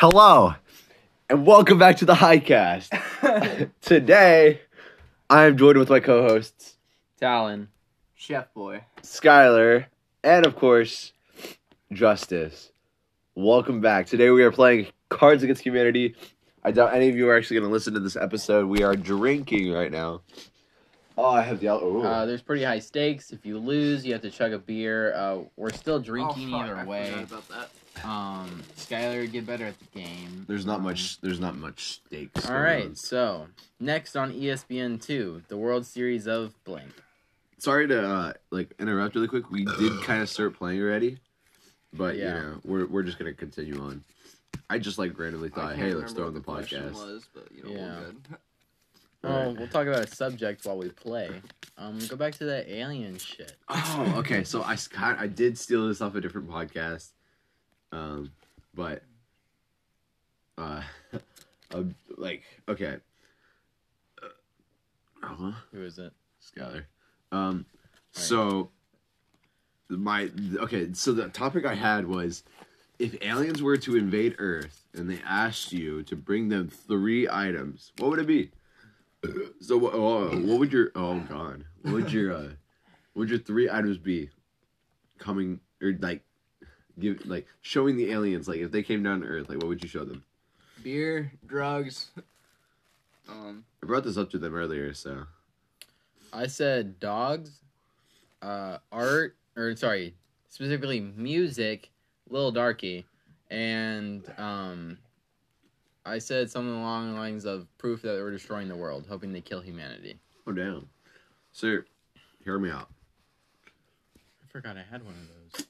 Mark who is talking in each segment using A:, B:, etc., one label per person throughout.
A: Hello, and welcome back to the Highcast. Today, I am joined with my co-hosts
B: Talon.
C: Chef boy.
A: Skylar and, of course, Justice. Welcome back. Today we are playing Cards Against Humanity. I doubt any of you are actually going to listen to this episode. We are drinking right now. Oh, I have the ooh.
B: Uh, there's pretty high stakes. If you lose, you have to chug a beer. Uh, we're still drinking
C: Oh, fuck,
B: either
C: I
B: way.
C: forgot about that.
B: Um, Skylar, get better at the game.
A: There's not
B: Um,
A: much. There's not much stakes.
B: All right.
A: on.
B: so next on ESPN two, the World Series of blank.
A: sorry to uh, like interrupt really quick. We did kind of start playing already, but
B: Yeah.
A: you know we're we're just gonna continue on. I just like randomly thought, hey, let's throw in the
C: what question
A: podcast.
C: Was, but, you know,
B: Yeah. Oh,
A: Alright.
B: we'll talk about a subject while we play. Um, go back to that alien shit.
A: Oh, okay. So I I did steal this off a different podcast, um, but uh, uh like okay, uh, uh-huh.
B: Who is it?
A: Skylar. Um, so my okay, so the topic I had was if aliens were to invade Earth and they asked you to bring them three items, what would it be? So what? Oh, what would your? Oh God, what would your? Uh, what would your three items be? Coming or like, give like showing the aliens like if they came down to Earth, like what would you show them?
C: Beer, drugs. Um,
A: I brought this up to them earlier, so
B: I said dogs, uh, art, or sorry, specifically music, Little Darky, and um, I said something along the lines of proof that we're destroying the world, hoping they kill humanity.
A: oh damn. So, hear me out.
B: I forgot I had one of those.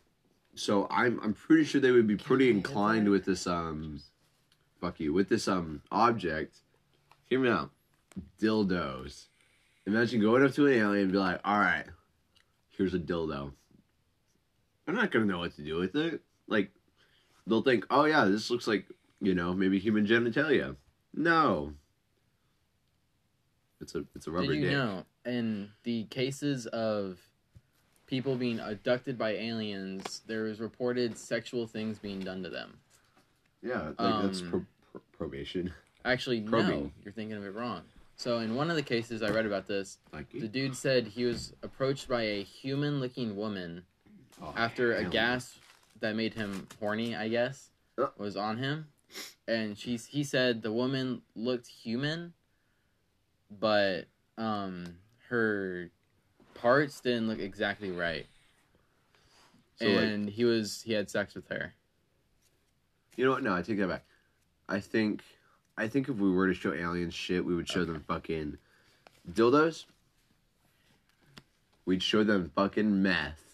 A: So I'm I'm pretty sure they would be pretty inclined with this um fuck you with this um object. Hear me out. Dildos. Imagine going up to an alien and be like, all right, here's a dildo. I'm not gonna know what to do with it. Like they'll think, oh yeah, this looks like, you know, maybe human genitalia. No. It's a it's a rubber
B: Did you
A: dick.
B: know in the cases of people being abducted by aliens, there was reported sexual things being done to them?
A: Yeah, like that's
B: Um,
A: pro- pro- probation.
B: Actually, no, you're thinking of it wrong. So in one of the cases I read about this, the dude said he was approached by a human-looking woman
A: oh,
B: after a gas that made him horny, I guess,
A: Uh.
B: was on him, and she's he said the woman looked human, but um her parts didn't look exactly right,
A: So, like-
B: and he was he had sex with her.
A: You know what? No, I take that back. I think, I think if we were to show aliens shit, we would show them fucking dildos. We'd show them fucking meth.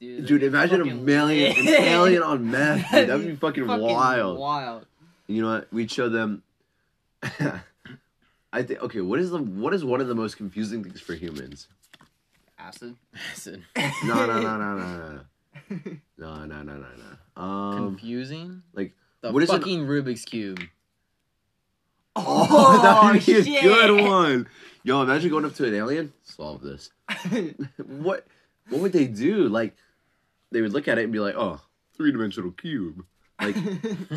A: Dude, imagine a million an
C: lit.
A: alien on meth. Dude, that'd be fucking, wild.
C: Wild.
A: You know what? We'd show them. I think. Okay, what is the what is one of the most confusing things for humans?
C: Acid.
B: Acid.
A: No, no, no, no, no, no, no, no, no, no, no. Um,
B: Confusing.
A: like,
B: the
A: what is an-
B: fucking Rubik's cube.
A: Oh, that would be a
C: shit.
A: good one. Yo, imagine going up to an alien. Solve this. what? What would they do? Like, they would look at it and be like, "Oh, three dimensional cube." Like,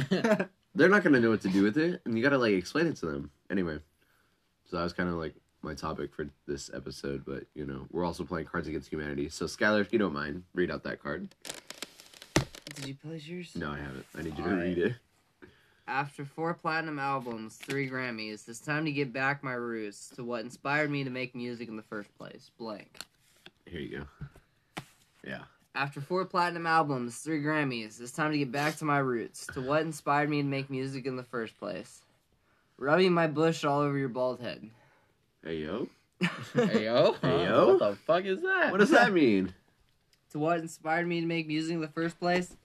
A: they're not gonna know what to do with it, and you gotta like explain it to them. Anyway, so that was kind of like my topic for this episode. But you know, we're also playing Cards Against Humanity. So, Skylar, if you don't mind, read out that card.
C: Did you place yours?
A: No, I haven't. I need you to
B: Alright.
A: read it.
C: After four platinum albums, three Grammys, it's time to get back my roots to what inspired me to make music in the first place. Blank.
A: Here you go. Yeah.
C: After four platinum albums, three Grammys, it's time to get back to my roots, to what inspired me to make music in the first place. Rubbing my bush all over your bald head.
A: Hey yo.
B: hey yo,
A: Hey, yo.
B: what the fuck is that?
A: What does that mean?
C: To what inspired me to make music in the first place?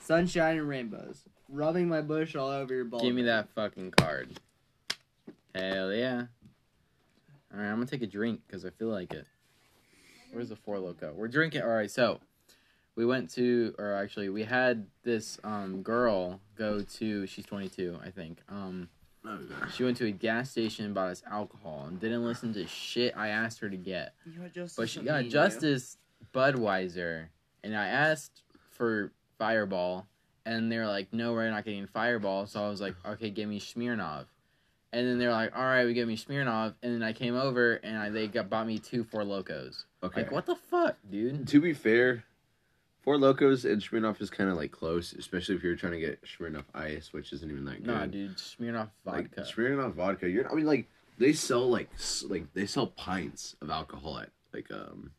C: Sunshine and rainbows. Rubbing my bush all over your bald
B: Give me
C: head.
B: that fucking card. Hell yeah. All right, I'm gonna take a drink because I feel like it. Where's the four loco? We're drinking. All right, so we went to, or actually, we had this um girl go to. She's 22, I think. Um, she went to a gas station and bought us alcohol and didn't listen to shit I asked her to get.
C: You
B: But she got
C: me, you.
B: Justice Budweiser, and I asked for Fireball, and they were like, "No, we're not getting Fireball." So I was like, "Okay, give me Smirnoff." And then they were like, "All right, we give me Smirnoff." And then I came over and I, they got bought me two Four Locos.
A: Okay.
B: Like, what the fuck, dude?
A: To be fair, Four Locos and Smirnoff is kind of like close, especially if you're trying to get Smirnoff Ice, which isn't even that good.
B: Nah, dude, Smirnoff
A: Like
B: vodka.
A: Smirnoff vodka, you're. I mean, like they sell like s- like they sell pints of alcohol at like um.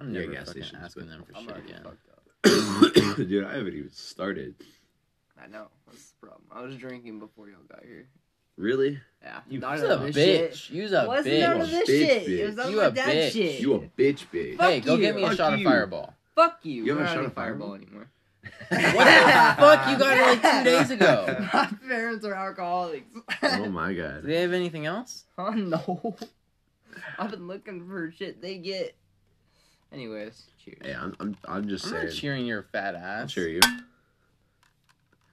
B: I'm
A: Yeah,
B: never
A: gas
B: fucking
A: stations,
B: asking
A: but
B: them for
C: I'm
B: shit
C: already
B: again.
C: fucked up.
A: Dude, I haven't even started.
C: I know. That's the problem. I was drinking before y'all got here.
A: Really?
C: Yeah.
B: You
C: None
B: was
C: of
B: a
C: this
B: bitch.
C: shit.
B: You's a
C: Wasn't
B: bitch.
C: none of this
A: Bitch,
C: shit.
A: bitch.
C: It was none
B: You
C: of
B: a
C: my dad
B: bitch.
C: shit.
A: You a bitch, bitch.
C: Fuck
B: hey, go
C: you.
B: get me a
A: Fuck
B: shot
A: you.
B: of Fireball.
C: Fuck you.
A: You haven't shot a Fireball?
C: fireball anymore.
B: What the fuck? You got it like two days ago.
C: My parents are alcoholics.
A: Oh my god.
B: Do they have anything else?
C: oh no. I've been looking for shit they get. Anyways, cheers.
A: Hey, I'm I'm, I'm just
B: I'm
A: saying.
B: not cheering your fat ass.
A: I'll cheer you.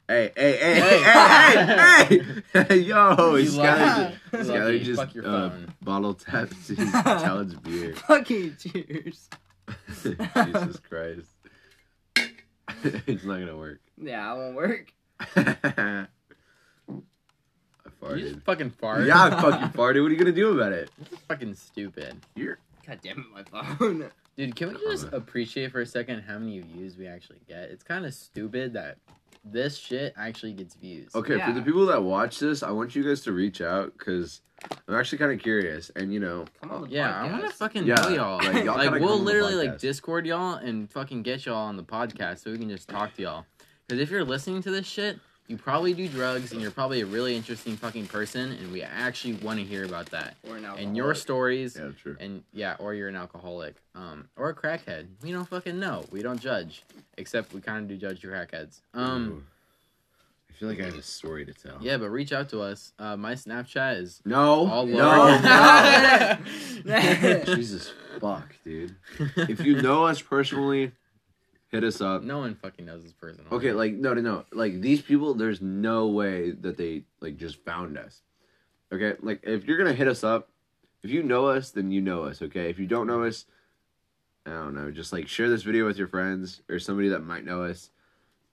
A: Hey, hey, hey, hey, hey, hey, hey, yo,
B: You
A: Skylar
B: lucky.
A: just,
B: You
A: Skylar
B: lucky.
A: just
B: Fuck your
A: uh,
B: phone.
A: bottle tapped his Talon's beer.
C: Fucking cheers.
A: Jesus Christ. it's not gonna work.
C: Yeah, it won't work.
A: I
B: You
A: farted.
B: just fucking fart.
A: Yeah, I fucking farted. What are you gonna do about it?
B: This is fucking stupid.
A: You're
C: God damn it, my phone.
B: Dude, can we just appreciate for a second how many views we actually get? It's kind of stupid that this shit actually gets views.
A: okay. For the people that watch this, I want you guys to reach out because I'm actually kind of curious, and you know,
C: Come on the
B: Yeah, I
C: podcast.
B: want to fucking
A: Yeah,
B: know y'all.
A: like,
B: Like,
A: y'all gotta
B: we'll literally like. Discord y'all and fucking get y'all on the podcast so we can just talk to y'all. Because if you're listening to this shit, you probably do drugs and you're probably a really interesting fucking person, and we actually want to hear about that
C: Or an alcoholic.
B: and your stories.
A: yeah, true.
B: And yeah, or you're an alcoholic, um, or a crackhead. We don't fucking know. We don't judge, except we kind of do judge your crackheads. Um,
A: Ooh. I feel like I have a story to tell.
B: yeah, but reach out to us. Uh, my Snapchat is
A: No.
B: all
A: no. no. Jesus fuck, dude. If you know us personally, hit us up.
B: no one fucking knows this person.
A: Okay, like no, no, no. Like these people, there's no way that they like just found us. Okay, like if you're gonna hit us up, if you know us, then you know us. Okay, if you don't know us, I don't know. Just like share this video with your friends or somebody that might know us.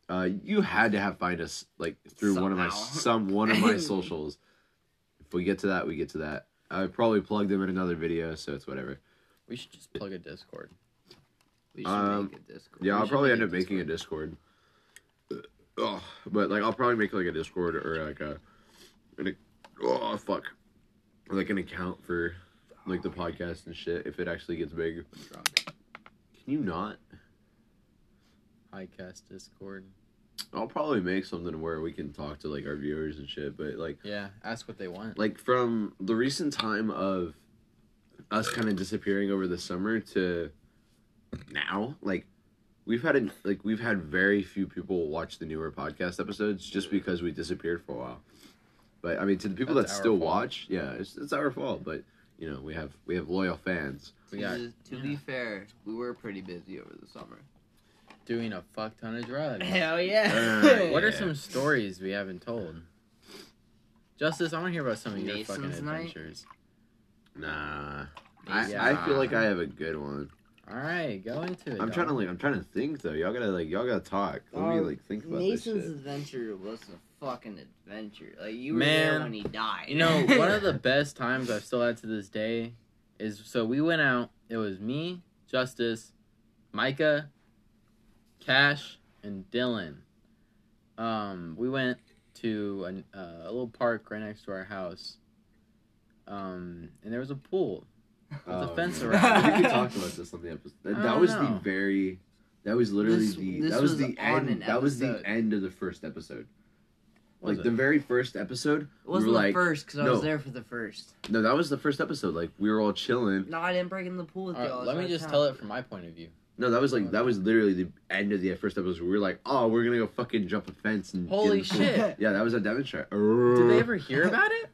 A: Uh, you had to have find us like through one of my some one of my socials. If we get to that, we get to that. I probably plugged them in another video, so it's whatever.
B: we should just plug a Discord.
C: We should
A: Um,
C: make a Discord.
A: Yeah, I'll probably end up making a Discord. Oh, but like I'll probably make like a Discord or like a, an, oh fuck, like an account for like the podcast and shit if it actually gets big. Can you not?
B: Highcast Discord.
A: I'll probably make something where we can talk to like our viewers and shit. But like
B: Yeah, ask what they want.
A: like from the recent time of us kind of disappearing over the summer to now, like we've had a, like we've had very few people watch the newer podcast episodes just because we disappeared for a while. But I mean, to the people
B: That's
A: that still
B: fault.
A: watch, yeah, it's, it's our fault. But you know, we have we have loyal fans.
B: We got
C: to, to be fair, we were pretty busy over the summer.
B: doing a fuck ton of drugs.
C: Hell yeah!
A: Uh,
B: What are some stories we haven't told? Justice, I want to hear about some of your
C: Mason's
B: fucking
C: night?
B: adventures.
A: Nah, I,
B: Yeah.
A: I feel like I have a good one.
B: All right, go into it.
A: I'm trying to like I'm trying to think though. Y'all gotta like y'all gotta talk. Let me like think about
C: Mason's
A: this shit.
C: adventure was a fucking adventure. Like you were there
B: Man,
C: when he died.
B: You know, one of the best times I've still had to this day is so we went out. It was me, Justice, Micah, Cash, and Dylan. Um, we went to an, uh, a little park right next to our house. Um, and there was a pool. With a um,
A: fence
B: around.
A: I think we talked about this on the episode. That, that
B: don't
A: was the very. That was literally
C: This-
A: the.
C: this
A: that was,
C: was
A: the
C: on
A: end.
C: an
A: That was the end of the first episode.
B: Was
A: like
B: it?
A: the very first episode.
C: it wasn't
A: we were
C: the
A: like,
C: first because I
A: no.
C: was there for the first.
A: No, that was the first episode. Like we were all chilling.
C: No, I didn't break in the pool with
B: All right,
C: y'all.
B: let me just tell it from my point of view.
A: No, that was like that was literally the end of the first episode. We were like, oh, we're gonna go fucking jump a fence and.
B: Holy
A: in the pool."
B: shit!
A: Yeah, that was a demonstration.
B: Did they ever hear about it?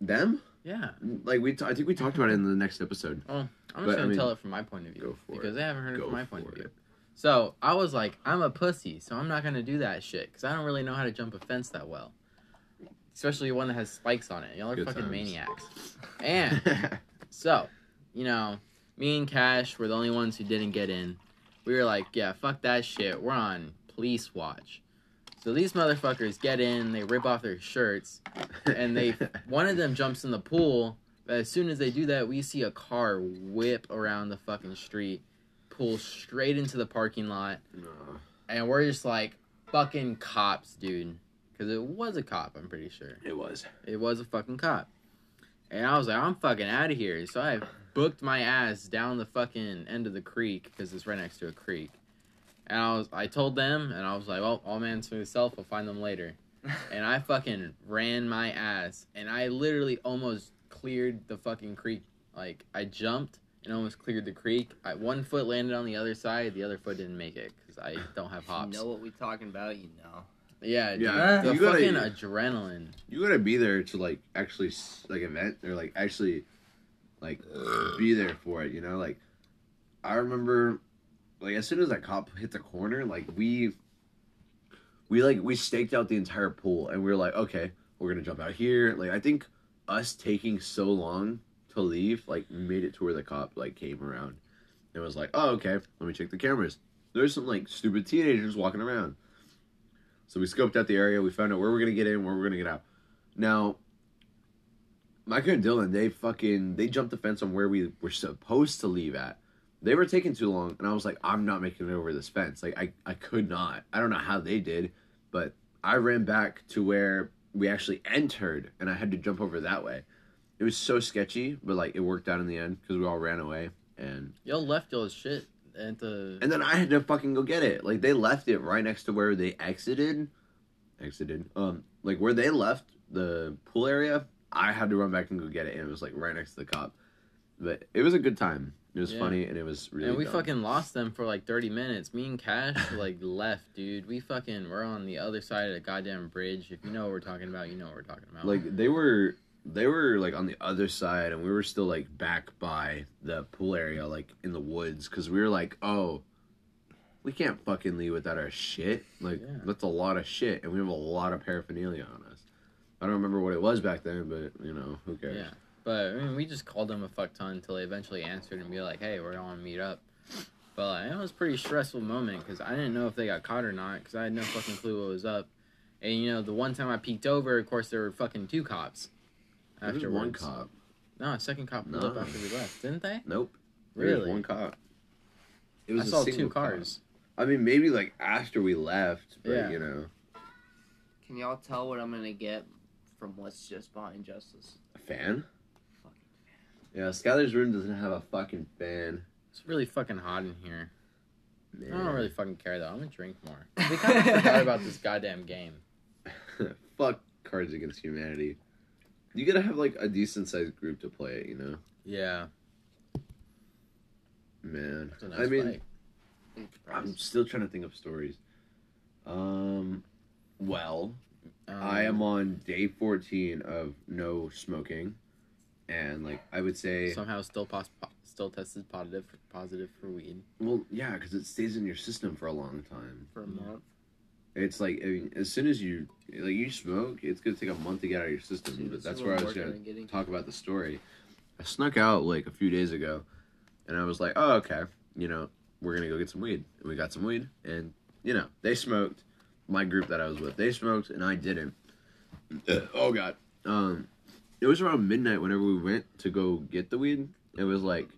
A: them?
B: Yeah.
A: Like we, t- I think we talked about it in the next episode.
B: I'm just
A: But,
B: gonna
A: mean,
B: tell it from my point of view
A: go for
B: because
A: it.
B: they haven't heard it from my point of view.
A: it.
B: So I was like, I'm a pussy, so I'm not gonna do that shit because I don't really know how to jump a fence that well, especially one that has spikes on it. Y'all are
A: Good
B: fucking
A: times.
B: maniacs. And so, you know, me and Cash were the only ones who didn't get in. We were like, yeah, fuck that shit. We're on police watch. So these motherfuckers get in, they rip off their shirts, and they one of them jumps in the pool. But as soon as they do that, we see a car whip around the fucking street, pull straight into the parking lot, and we're just like fucking cops, dude. Because it was a cop, I'm pretty sure.
A: It was.
B: It was a fucking cop. And I was like, I'm fucking out of here. So I booked my ass down the fucking end of the creek because it's right next to a creek. And I was, I told them, and I was like, oh, well, all man's for himself. I'll find them later. And I fucking ran my ass, and I literally almost cleared the fucking creek. Like I jumped and almost cleared the creek. I, one foot landed on the other side, the other foot didn't make it because I don't have
C: You
B: hops.
C: know what we talking about? You know.
B: Yeah, dude,
A: Yeah,
B: the
A: you gotta-
B: fucking adrenaline.
A: You gotta be there to like actually like event or like actually like be there for it. You know, like I remember like as soon as that cop hit the corner, like we we like we staked out the entire pool and we were like, okay, we're gonna jump out here. Like I think us taking so long to leave like made it to where the cop like came around and was like, oh okay, let me check the cameras. There's some like stupid teenagers walking around. So we scoped out the area. We found out where we're gonna get in, where we're gonna get out. Now, Micah and Dylan, they fucking they jumped the fence on where we were supposed to leave at. They were taking too long, and I was like, I'm not making it over this fence. Like I, I could not. I don't know how they did, but I ran back to where we actually entered, and I had to jump over that way. It was so sketchy, but like it worked out in the end because we all ran away, and
B: Y'all left y'all's shit at the.
A: and then I had to fucking go get it. Like they left it right next to where they exited. Exited. Um, like where they left the pool area, I had to run back and go get it, and it was like right next to the cop. But it was a good time. It was
B: Yeah.
A: funny, and it was really.
B: and we
A: dumb.
B: fucking lost them for like 30 minutes. Me and Cash like left, dude. We fucking we're on the other side of the goddamn bridge. If you know what we're talking about, you know what we're talking about.
A: like they were they were like on the other side and we were still like back by the pool area like in the woods because we were like oh we can't fucking leave without our shit like
B: Yeah.
A: that's a lot of shit and we have a lot of paraphernalia on us i don't remember what it was back then but you know who cares
B: Yeah. But I mean, we just called them a fuck ton until they eventually answered and be like, "Hey, we're going to meet up." But like, it was a pretty stressful moment because I didn't know if they got caught or not because I had no fucking clue what was up. And you know, the one time I peeked over, of course, there were fucking two cops. After
A: one cop
B: No, a second cop pulled up
A: No.
B: after we left, didn't they?
A: nope There was
B: Really?
A: one cop it
B: I
A: was a
B: saw
A: single
B: two
A: cop.
B: cars.
A: i mean maybe like after we left but
B: Yeah.
A: you know
C: Can y'all tell what I'm gonna get from what's just behind Justice?
A: a fan
C: Fucking
A: yeah skylar's room doesn't have a fucking fan
B: It's really fucking hot in here. I don't really fucking care though. I'm gonna drink more. We kind of forgot about this goddamn game.
A: Fuck Cards Against Humanity. You gotta have like a decent sized group to play it, you know.
B: Yeah,
A: Man,
B: it's a nice
A: I mean,
B: fight.
A: I'm still trying to think of stories. Um, well, I
B: Um,
A: am on day 14 of no smoking, and like I would say,
B: somehow still pos- po- still tested positive positive for weed
A: well, yeah, because it stays in your system for a long time.
C: for a month.
A: It's like I mean, as soon as you like you smoke, it's gonna take a month to get out of your system.
C: Dude,
A: but that's where I was gonna
C: getting.
A: talk about the story. I snuck out like a few days ago, and I was like, "Oh, okay, you know, we're gonna go get some weed." And we got some weed, and you know, they smoked. My group that I was with, they smoked, and I didn't. oh God. Um, it was around midnight whenever we went to go get the weed. It was like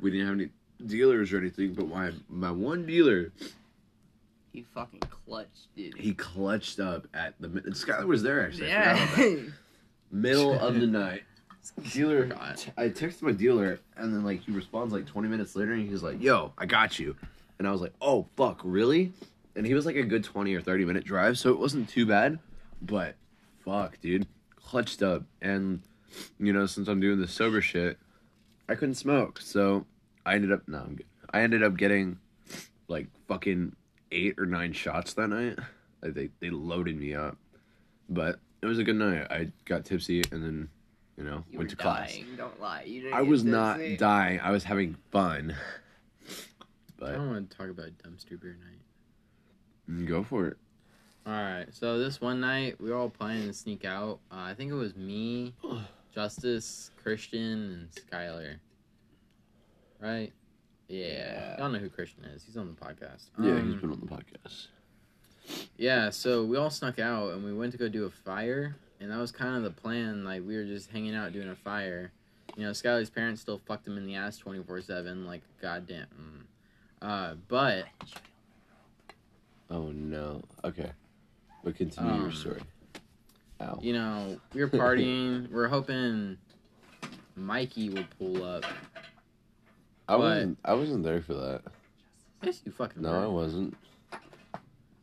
A: we didn't have any dealers or anything, but my my one dealer
C: You fucking clutch, dude.
A: he clutched up at the mid- Skylar was there actually. I forgot about that.
C: Yeah.
A: middle of the night. Dealer. I texted my dealer, and then like he responds like 20 minutes later, and he's like, "Yo, I got you," and I was like, "Oh fuck, really?" And he was like a good 20 or 30 minute drive, so it wasn't too bad, but fuck, dude, clutched up, and you know, since I'm doing the sober shit, I couldn't smoke, so I ended up no, I'm good. I ended up getting like fucking eight or nine shots that night. Like they they loaded me up, but it was a good night. I got tipsy and then, you know,
C: You
A: went
C: were
A: to class.
C: dying. Don't lie. You didn't
A: I
C: get
A: was not dying. I was having fun.
B: I don't want to talk about dumpster beer night.
A: go for it.
B: All right, so this one night we were all planning to sneak out. Uh, I think it was me, Justice, Christian, and Skylar. Right? Yeah. Y'all know who Christian is. He's on the podcast.
A: Yeah,
B: Um,
A: he's been on the podcast.
B: yeah, so we all snuck out and we went to go do a fire, and that was kind of the plan. Like we were just hanging out doing a fire. You know, Skylar's parents still fucked him in the ass twenty four seven, like goddamn. Uh, but
A: Oh no. Okay. But continue your
B: Um,
A: story. Ow.
B: you know, we were partying. we are hoping Mikey would pull up.
A: I wasn't. I wasn't there for that.
B: Yes, you fucking.
A: No,
B: were.
A: I wasn't.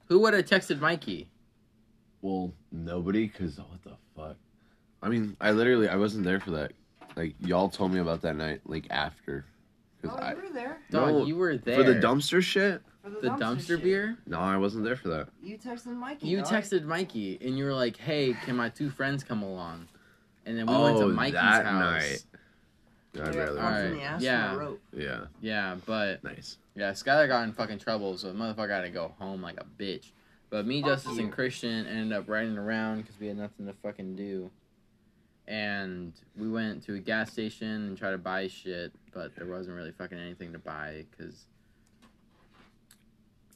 B: Who would have texted Mikey?
A: Well, nobody, cause what the fuck? I mean, I literally, I wasn't there for that. Like y'all told me about that night, like after. Cause
C: Oh,
A: I
C: you were there
B: Dog,
A: No,
B: you were there
A: for the dumpster shit.
C: for
B: The dumpster
C: shit.
B: beer.
A: No, I wasn't there for that.
C: You texted Mikey.
B: You
C: dog.
B: texted Mikey and you were like, "Hey, can my two friends come along?" And then we went to
A: Oh,
B: Mikey's
A: that
B: house.
A: night. I'd
C: Yeah,
A: rather.
C: thumbs in the
B: yeah.
C: a rope.
A: Yeah,
B: Yeah, but
A: nice.
B: yeah, Skylar got in fucking trouble, so the motherfucker got to go home like a bitch. But me,
C: Fuck
B: Justice,
C: you.
B: and Christian ended up riding around because we had nothing to fucking do. And we went to a gas station and tried to buy shit, but there wasn't really fucking anything to buy because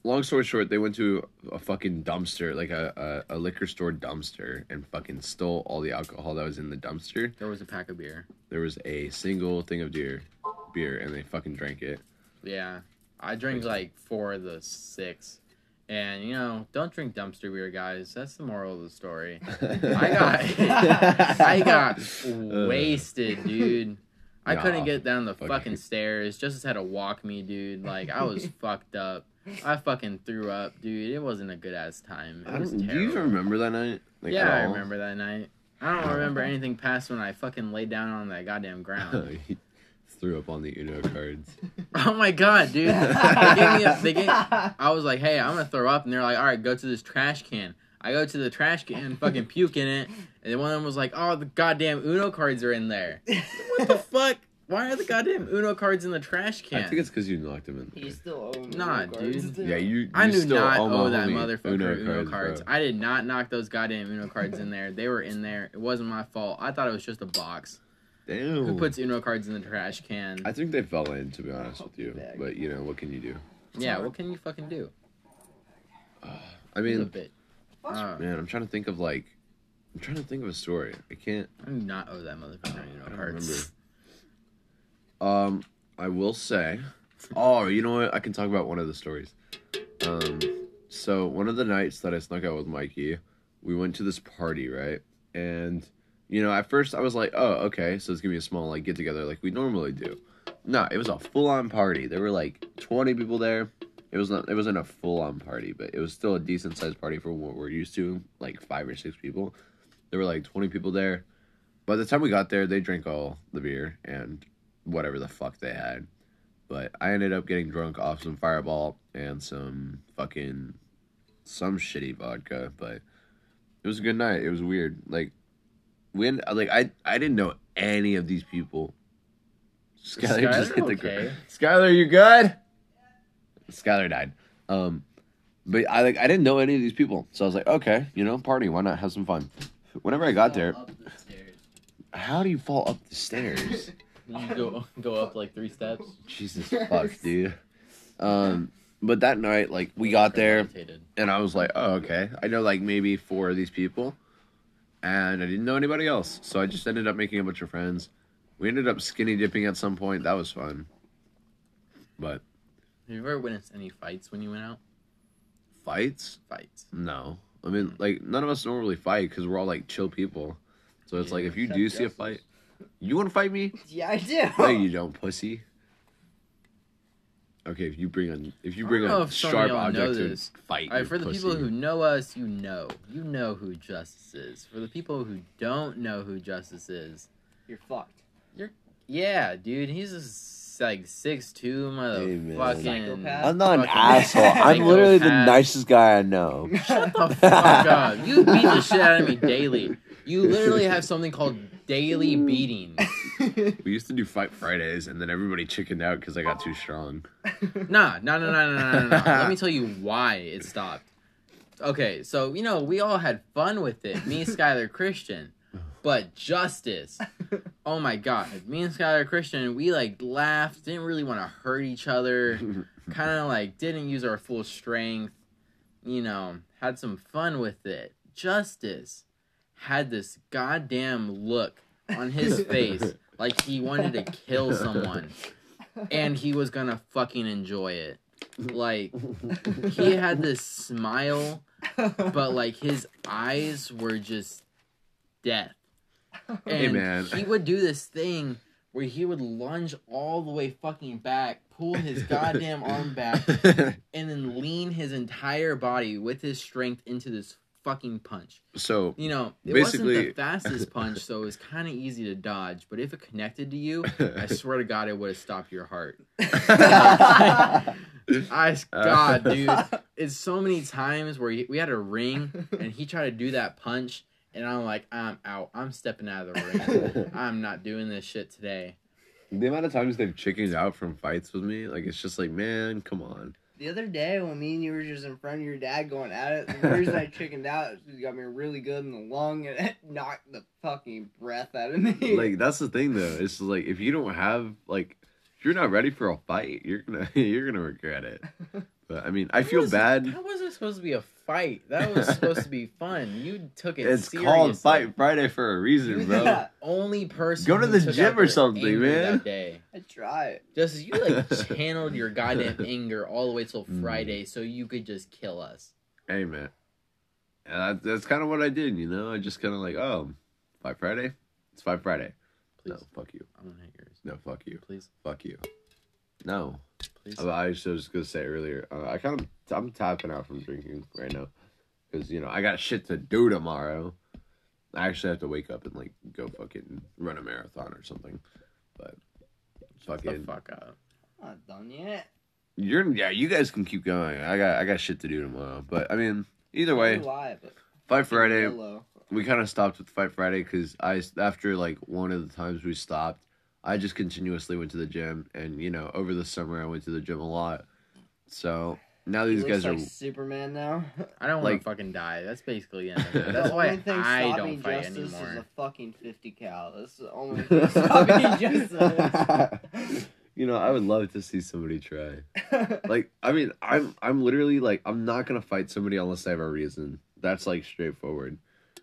A: Long story short, they went to a fucking dumpster, like a, a, a liquor store dumpster, and fucking stole all the alcohol that was in the dumpster.
B: there was a pack of beer.
A: There was a single thing of beer, beer, and they fucking drank it.
B: Yeah, I drank like four of the six. And you know, don't drink dumpster beer, guys. That's the moral of the story. I got, I got uh. wasted, dude. I couldn't get down the
A: fuck
B: fucking
A: you.
B: stairs. Justice had to walk me, dude. Like I was fucked up. I fucking threw up, dude. It wasn't a good ass time. It was
A: don't, do you even remember that night? Like,
B: yeah, I remember that night. I don't oh. remember anything past when I fucking laid down on that goddamn ground.
A: He threw up on the Uno cards.
B: oh my god, dude! They gave me a, they gave, I was like, hey, I'm gonna throw up. And they're like, all right, go to this trash can. I go to the trash can, fucking puke in it. And then one of them was like, oh, the goddamn Uno cards are in there. What the fuck? Why are the goddamn Uno cards in the trash can?
A: I think it's because you knocked him in.
C: You still owe me
B: Nah,
C: Uno cards.
B: dude.
A: Yeah, you.
B: I
A: you
B: do
A: still
B: not
A: owe
B: that motherfucker Uno, cards.
A: bro.
B: I did not knock those goddamn Uno cards in there. They were in there. It wasn't my fault. I thought it was just a box.
A: Damn.
B: Who puts Uno cards in the trash can?
A: I think they fell in, to be honest with you.
C: Bag.
A: But you know, what can you do?
B: yeah, what can you fucking do?
A: I
B: a
A: mean,
B: bit. Uh,
A: man, I'm trying to think of like, I'm trying to think of a story. I can't.
B: I do not owe that motherfucker
A: I
B: Uno
A: don't
B: cards.
A: Um, I will say. Oh, you know what? I can talk about one of the stories. Um, so one of the nights that I snuck out with Mikey, we went to this party, right? And you know, at first I was like, "Oh, okay, so it's gonna be a small like get together like we normally do." No, it was a full on party. There were like twenty people there. It was not. It wasn't a full on party, but it was still a decent sized party for what we're used to, like five or six people. There were like twenty people there. By the time we got there, they drank all the beer and whatever the fuck they had. But I ended up getting drunk off some Fireball and some fucking some shitty vodka. But it was a good night. It was weird. Like when like I I didn't know any of these people. Skylar just
B: Skylar
A: hit the ground. Skylar, you good? Skylar died. Um, but I like I didn't know any of these people, so I was like, okay, you know, party. Why not have some fun? Whenever I got there,
B: Up the
A: how do you fall up the stairs?
B: You go go up like three steps.
A: Jesus fuck, dude. Um, but that night, like we got there, and I was like, oh okay, I know like maybe four of these people, and I didn't know anybody else, so I just ended up making a bunch of friends. We ended up skinny dipping at some point. That was fun. But
B: Have you ever witnessed any fights when you went out?
A: fights?
B: Fights.
A: No. I mean, hmm. like none of us normally fight because we're all like chill people. So it's like if you do see a fight, you want to fight me?
C: Yeah, I do.
A: No, you don't, pussy. Okay, if you bring a if you bring
B: I don't know
A: a
B: if some of
A: sharp object to
B: this.
A: fight,
B: All right, for the
A: pussy.
B: people who know us, you know, you know who Justice is. For the people who don't know who Justice is,
C: You're fucked.
B: You're yeah, dude, he's a s- like six two
A: Hey, man.
B: motherfucking.
C: Psychopath.
D: I'm not an asshole. I'm literally the nicest guy I know.
B: Shut the fuck up! You beat the shit out of me daily. You literally have something called daily hmm. beating.
A: we used to do fight Fridays, and then everybody chickened out because I got too strong.
B: Nah, no, no, no, no, no, no, no. Let me tell you why it stopped. Okay, so you know we all had fun with it. Me, Skylar, Christian, but Justice. Oh my god, me and Skylar, Christian, we like laughed. Didn't really want to hurt each other. Kind of like didn't use our full strength. You know, had some fun with it. Justice had this goddamn look on his face like he wanted to kill someone and he was gonna fucking enjoy it. Like he had this smile, but like his eyes were just death.
A: Hey,
B: And
A: man.
B: he would do this thing where he would lunge all the way fucking back, pull his goddamn arm back, and then lean his entire body with his strength into this fucking punch.
A: so
B: You know, it
A: Basically-
B: wasn't the fastest punch, so it was kind of easy to dodge. But if it connected to you, I swear to God, it would have stopped your heart. I God, dude, it's so many times where we had a ring and he tried to do that punch, and I'm like, I'm out. I'm stepping out of the ring. I'm not doing this shit today.
A: the amount of times they've chickened out from fights with me, like it's just like, man, come on.
C: The other day when me and you were just in front of your dad going at it, the reason I chickened out is 'cause you got me really good in the lung and it knocked the fucking breath out of me.
A: Like that's the thing though. It's like if you don't have like if you're not ready for a fight, you're gonna you're gonna regret it. But I mean, I feel
B: was-
A: bad.
B: How was it supposed to be a fight. That was supposed to be fun. You took it.
A: It's
B: seriously.
A: called Fight Friday for a reason, bro.
C: Yeah.
B: Only person.
A: Go to the gym or something, man.
B: That day.
C: I tried.
B: Just you like channeled your goddamn anger all the way till
A: Mm.
B: Friday, so you could just kill us.
A: Hey man, and that, that's kind of what I did. You know, I just kind of like, oh, Fight Friday. It's Fight Friday.
B: Please,
A: No, fuck you.
B: I'm gonna hit yours.
A: No, fuck you.
B: Please,
A: Fuck you. No,
B: please.
A: I I was just gonna say earlier. Uh, I kind of I'm tapping out from drinking right now because you know I got shit to do tomorrow. I actually have to wake up and like go fucking run a marathon or something. But
B: Shut the
A: fucking,
B: fuck up.
C: Not done yet.
A: you're yeah. You guys can keep going. I got I got shit to do tomorrow. But I mean, either way,
C: Why, but
A: Fight Friday. We kind of stopped with Fight Friday because I after like one of the times we stopped, I just continuously went to the gym, and you know over the summer I went to the gym a lot. So now
C: He
A: these
C: looks
A: guys are
C: Superman now.
B: I don't want
A: Like-
B: to fucking die. That's basically it. That's
C: the
B: why
C: only thing
B: I
C: stopping
B: don't fight
C: Justice
B: anymore.
C: is a fucking 50 cal. That's the only thing stopping Justice.
A: you know I would love to see somebody try. Like I mean I'm I'm literally like I'm not gonna fight somebody unless I have a reason. That's like straightforward.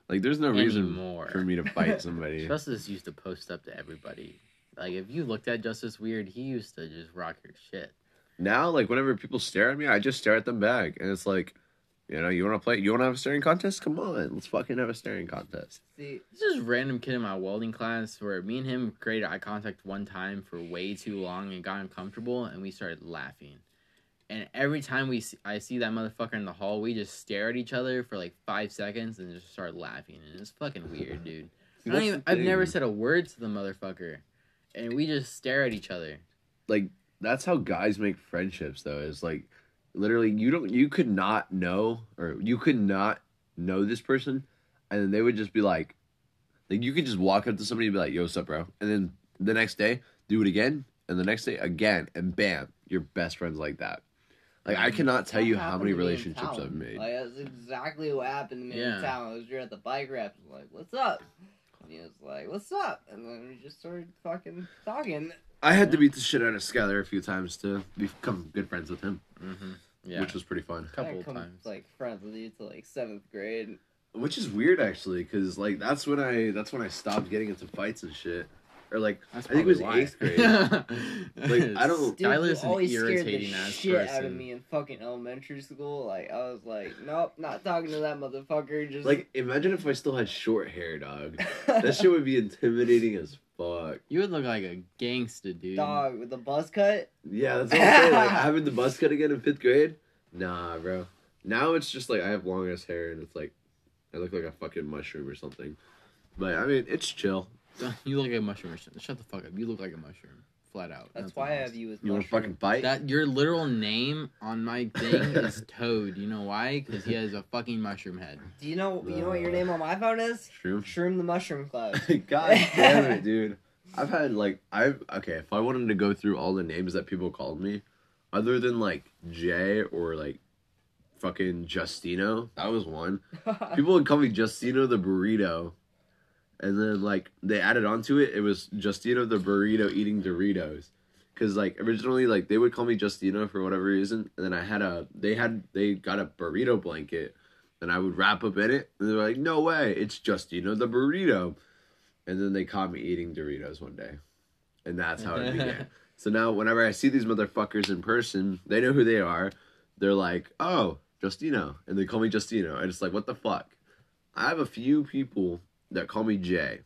A: Like there's no reason
B: Anymore.
A: for me to fight somebody.
B: Justice used to post up to everybody. Like if you looked at Justice weird, he used to just rock your shit.
A: now like whenever people stare at me i just stare at them back and it's like you know you want to play you want to have a staring contest come on let's fucking have a staring contest
C: See,
B: This is random kid in my welding class where me and him created eye contact one time for way too long and got uncomfortable and we started laughing. And every time we see, I see that motherfucker in the hall, we just stare at each other for like five seconds and just start laughing. And it's fucking weird, dude. I don't even, I've never said a word to the motherfucker, and we just stare at each other.
A: like that's how guys make friendships though is like literally you don't you could not know or you could not know this person and then they would just be like like you could just walk up to somebody and be like yo what's up bro and then the next day do it again and the next day again and bam you're best friends like that like i cannot tell
C: that
A: you how many
C: to me in
A: relationships i've made
C: Like, that's exactly what happened to me
B: Yeah.
C: in town. I was here at the bike rap. Like, what's up? And he was like, what's up? And then we just started fucking talking.
A: I had to beat the shit out of Skylar a few times to become good friends with him,
B: Mm-hmm. Yeah,
A: which was pretty fun.
B: a couple
C: I
B: of
C: come,
B: times.
C: like friends with you to like seventh grade.
A: Which is weird actually, because like that's when I that's when I stopped getting into fights and shit, or like
B: That's
A: I think it was
B: why.
A: eighth grade. Like, I don't-
C: Dude,
B: Skylar's
C: you
B: an
C: always scared the
B: irritating ass
C: shit out of
B: person.
C: me in fucking elementary school. Like I was like, nope, not talking to that motherfucker. Just
A: like imagine if I still had short hair, dog. That shit would be intimidating as fuck.
B: You would look like a gangster, dude.
C: dog with the buzz cut.
A: Yeah, that's what I'm saying. Like having the buzz cut again in fifth grade, nah, bro. Now it's just like I have long ass hair and it's like I look like a fucking mushroom or something. But I mean, it's chill.
B: You look like a mushroom. Shut the fuck up. You look like a mushroom. Flat out.
C: That's
B: Nothing
C: why I
B: else.
C: have you as mushroom.
A: You want to
C: mushroom.
A: fucking fight?
B: That your literal name on my thing is Toad. You know why? Because he has a fucking mushroom head.
C: Do you know? You know what your name on my phone is?
A: Shroom.
C: Shroom the Mushroom Cloud.
A: God damn it, dude. I've had like I've okay, if I wanted to go through all the names that people called me, other than like Jay or like fucking Justino, that was one. People would call me Justino the burrito. And then like they added onto it, it was Justino the burrito eating Doritos. Cause like originally like they would call me Justino for whatever reason, and then I had a they had they got a burrito blanket, and I would wrap up in it, and they're like, "No way, it's Justino the burrito," and then they caught me eating Doritos one day, and that's how it began. so now, whenever I see these motherfuckers in person, they know who they are. They're like, "Oh, Justino," and they call me Justino. I just like, what the fuck? I have a few people that call me Jay,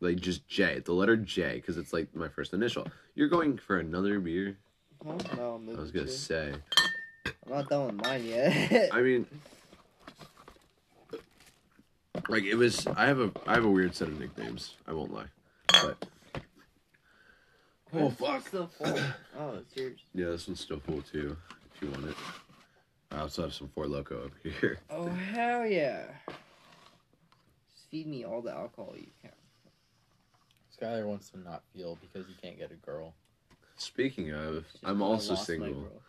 A: like just J, the letter J, because it's like my first initial. You're going for another beer?
C: Oh, no,
A: I was gonna say.
C: I'm not done with mine yet.
A: I mean, like it was. I have a I have a weird set of nicknames. I won't lie, but oh fuck.
C: Still full. Oh, it's yours.
A: Yeah, this one's still full too. If you want it, I also have some Four Loco up here.
C: Oh hell yeah! Just feed me all the alcohol you can.
B: Skylar wants to not feel because he can't get a girl.
A: Speaking of, I'm
C: I
A: also
C: lost my
A: single.
C: girl.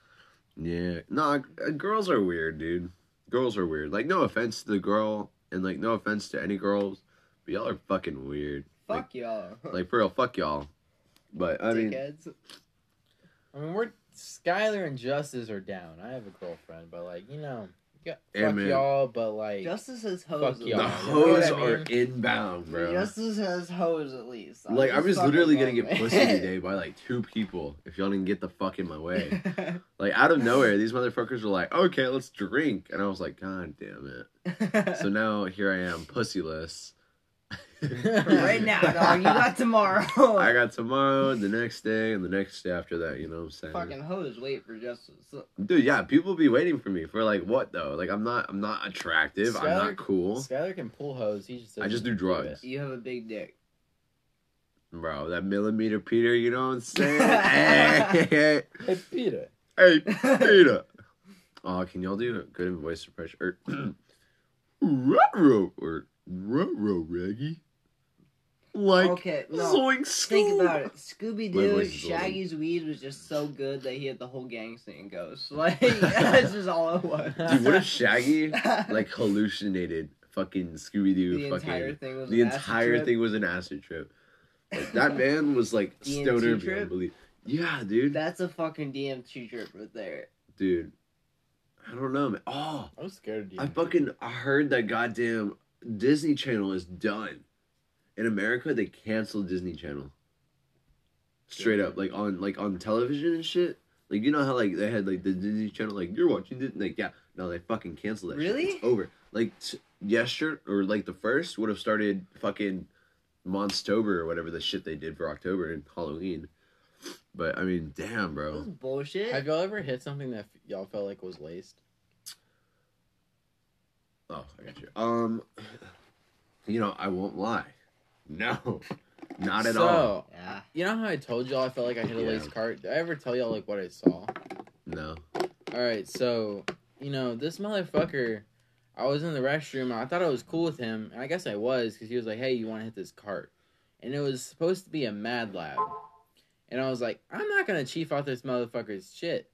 A: Yeah, no, uh, girls are weird, dude. Girls are weird. Like, no offense to the girl, and like, no offense to any girls, but y'all are fucking weird.
C: Fuck y'all.
A: Like, like for real, fuck y'all. But I mean,
C: Dickheads.
B: I mean, we're Skylar and Justice are down. I have a girlfriend, but like you know, yeah,
A: Yeah,
B: fuck
A: man.
B: y'all. But like,
C: Justice has hoes.
B: Fuck
C: at
A: the
B: y'all.
C: least.
B: You know what
A: hoes
B: I
A: are
B: mean?
A: inbound, bro.
C: Justice has hoes at least. I'm
A: Like I
C: just
A: was literally gonna get pussy today by like two people if y'all didn't get the fuck in my way. like out of nowhere, these motherfuckers were like, "Okay, let's drink," and I was like, "God damn it!" So now here I am, pussyless.
C: Right now, dog, you got tomorrow.
A: I got tomorrow, the next day, and the next day after that. You know what I'm saying?
C: fucking hoes wait for justice.
A: Dude, yeah, people be waiting for me for like what though? Like I'm not, I'm not attractive. I'm not cool,
B: Skylar can pull hoes. He just
A: I just do drugs.
B: it.
C: You have a big dick.
A: bro. That millimeter Peter, you know what I'm saying? hey, hey,
B: Hey Peter.
A: hey, Peter. Oh, can y'all do a good voice suppression or ruh-roh, or ruh-roh, Reggie? Like
C: Okay, no.
A: Zoink
C: Think
A: Scoob.
C: about it. Scooby
A: My
C: Doo,
A: voice is a little-
C: Shaggy's weed was just so good that he had the whole gang singing Ghost. Like that's just all it was.
A: Dude, what if Shaggy like hallucinated fucking Scooby Doo
C: the
A: fucking
C: entire thing was
A: the
C: an acid
A: entire
C: trip?
A: thing was an acid trip. Like, that man was like
C: DMT
A: stoner beyond
C: trip?
A: belief. Yeah, dude.
C: That's a fucking DMT trip right there.
A: dude. I don't know, man. Oh,
B: I was scared of you.
A: I fucking I heard that goddamn Disney Channel is done. In America, they canceled Disney Channel. Straight up, like on like on television and shit. Like you know how like they had like the Disney Channel, like you're watching it, like yeah, no, they fucking canceled that. shit.
C: Really?
A: It's over. Like t- yesterday or like the first would have started fucking Monstober or whatever the shit they did for October and Halloween. But I mean, damn,
C: That was
A: bro.
C: bullshit.
B: Have y'all ever hit something that f- y'all felt like was laced?
A: Oh, I got you. Um, you know, I won't lie. No, not at
B: so,
A: all.
C: yeah.
B: You know how I told y'all I felt like I hit a
A: Yeah.
B: laced cart? Did I ever tell y'all like what I saw?
A: No.
B: All right, so you know this motherfucker. I was in the restroom. And I thought I was cool with him, and I guess I was because he was like, "Hey, you want to hit this cart?" And it was supposed to be a Mad Lab, and I was like, "I'm not gonna chief out this motherfucker's shit."